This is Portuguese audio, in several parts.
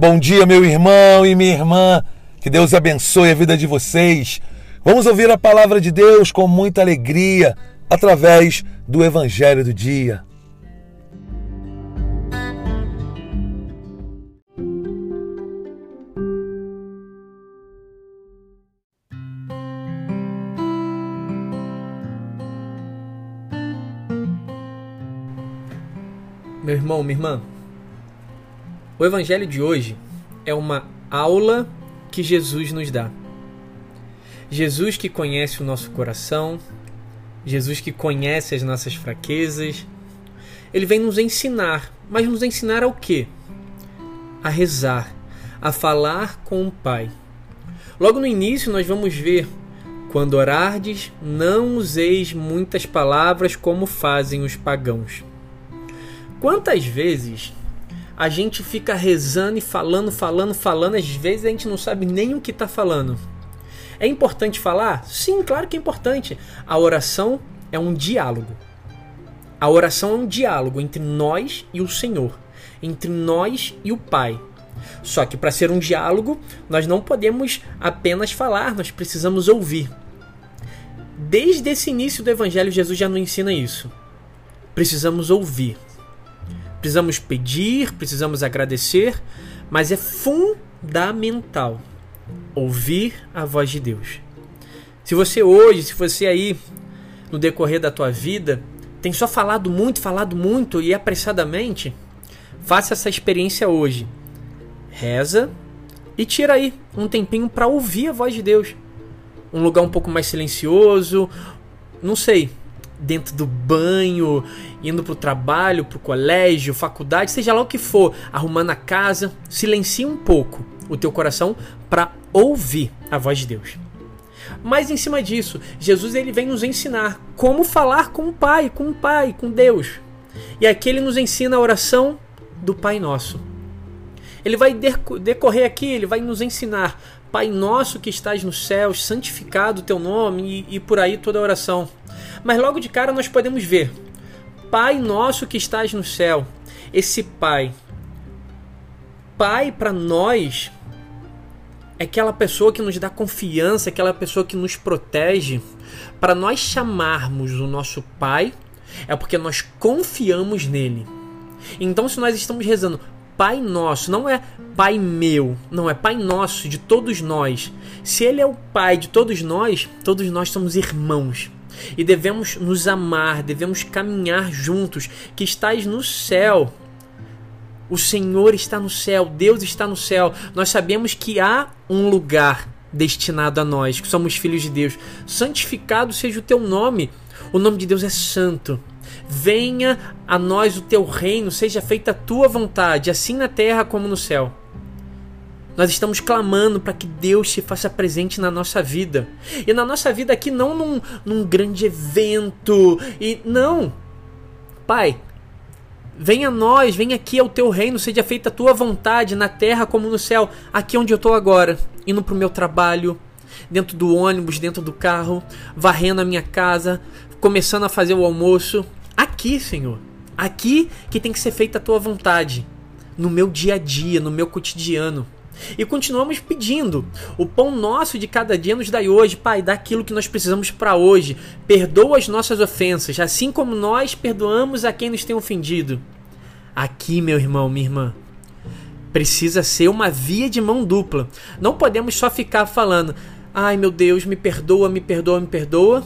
Bom dia, meu irmão e minha irmã. Que Deus abençoe a vida de vocês. Vamos ouvir a palavra de Deus com muita alegria através do Evangelho do Dia. Meu irmão, minha irmã, o Evangelho de hoje é uma aula que Jesus nos dá. Jesus que conhece o nosso coração, Jesus que conhece as nossas fraquezas, ele vem nos ensinar, mas nos ensinar ao quê? A rezar, a falar com o Pai. Logo no início nós vamos ver quando orardes, não useis muitas palavras como fazem os pagãos. Quantas vezes a gente fica rezando e falando, falando, falando, às vezes a gente não sabe nem o que está falando. É importante falar? Sim, claro que é importante. A oração é um diálogo. A oração é um diálogo entre nós e o Senhor, entre nós e o Pai. Só que para ser um diálogo, nós não podemos apenas falar, nós precisamos ouvir. Desde esse início do Evangelho, Jesus já nos ensina isso. Precisamos ouvir. Precisamos pedir, precisamos agradecer, mas é fundamental ouvir a voz de Deus. Se você hoje, se você aí no decorrer da tua vida tem só falado muito, falado muito e apressadamente, faça essa experiência hoje. Reza e tira aí um tempinho para ouvir a voz de Deus. Um lugar um pouco mais silencioso, não sei, dentro do banho, indo para o trabalho, para o colégio, faculdade, seja lá o que for, arrumando a casa, silencie um pouco o teu coração para ouvir a voz de Deus. Mas em cima disso, Jesus ele vem nos ensinar como falar com o Pai, com o Pai, com Deus. E aqui ele nos ensina a oração do Pai Nosso. Ele vai decorrer aqui, ele vai nos ensinar Pai nosso que estás nos céus, santificado o teu nome e, e por aí toda a oração. Mas logo de cara nós podemos ver: Pai nosso que estás no céu. Esse Pai. Pai para nós é aquela pessoa que nos dá confiança, aquela pessoa que nos protege. Para nós chamarmos o nosso Pai, é porque nós confiamos nele. Então, se nós estamos rezando Pai Nosso, não é Pai meu, não é Pai Nosso de todos nós. Se Ele é o Pai de todos nós, todos nós somos irmãos e devemos nos amar, devemos caminhar juntos, que estás no céu. O Senhor está no céu, Deus está no céu. Nós sabemos que há um lugar destinado a nós, que somos filhos de Deus. Santificado seja o teu nome. O nome de Deus é santo. Venha a nós o teu reino, seja feita a tua vontade, assim na terra como no céu. Nós estamos clamando para que Deus se faça presente na nossa vida. E na nossa vida aqui, não num, num grande evento. E não. Pai, venha a nós, venha aqui ao teu reino, seja feita a tua vontade na terra como no céu. Aqui onde eu estou agora, indo para o meu trabalho, dentro do ônibus, dentro do carro, varrendo a minha casa, começando a fazer o almoço. Aqui, Senhor. Aqui que tem que ser feita a tua vontade. No meu dia a dia, no meu cotidiano. E continuamos pedindo: o pão nosso de cada dia nos dai hoje, Pai, dá aquilo que nós precisamos para hoje. Perdoa as nossas ofensas, assim como nós perdoamos a quem nos tem ofendido. Aqui, meu irmão, minha irmã, precisa ser uma via de mão dupla. Não podemos só ficar falando: ai meu Deus, me perdoa, me perdoa, me perdoa.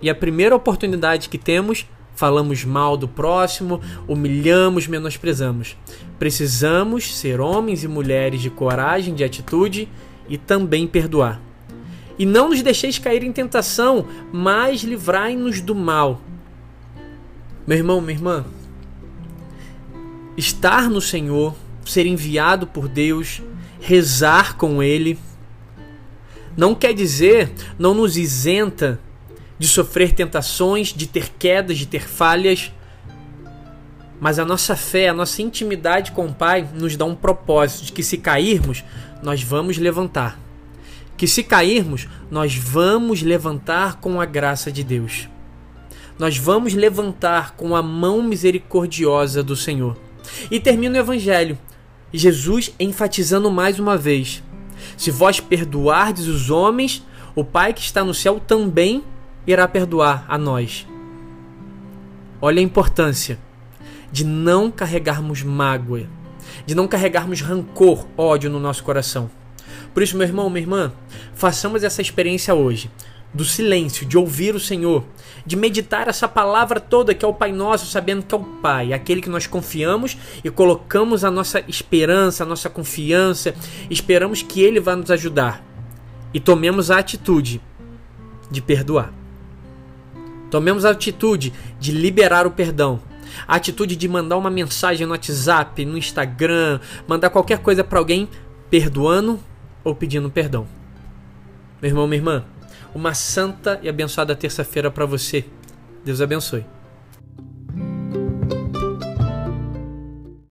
E a primeira oportunidade que temos, falamos mal do próximo, humilhamos, menosprezamos. Precisamos ser homens e mulheres de coragem, de atitude e também perdoar. E não nos deixeis cair em tentação, mas livrai-nos do mal. Meu irmão, minha irmã, estar no Senhor, ser enviado por Deus, rezar com Ele, não quer dizer, não nos isenta de sofrer tentações, de ter quedas, de ter falhas. Mas a nossa fé, a nossa intimidade com o Pai nos dá um propósito de que se cairmos, nós vamos levantar. Que se cairmos, nós vamos levantar com a graça de Deus. Nós vamos levantar com a mão misericordiosa do Senhor. E termina o Evangelho. Jesus enfatizando mais uma vez: se vós perdoardes os homens, o Pai que está no céu também irá perdoar a nós. Olha a importância de não carregarmos mágoa, de não carregarmos rancor, ódio no nosso coração. Por isso, meu irmão, minha irmã, façamos essa experiência hoje do silêncio, de ouvir o Senhor, de meditar essa palavra toda que é o Pai Nosso, sabendo que é o Pai, aquele que nós confiamos e colocamos a nossa esperança, a nossa confiança, esperamos que Ele vá nos ajudar. E tomemos a atitude de perdoar. Tomemos a atitude de liberar o perdão. A atitude de mandar uma mensagem no WhatsApp, no Instagram, mandar qualquer coisa para alguém perdoando ou pedindo perdão. Meu irmão, minha irmã, uma santa e abençoada terça-feira para você. Deus abençoe.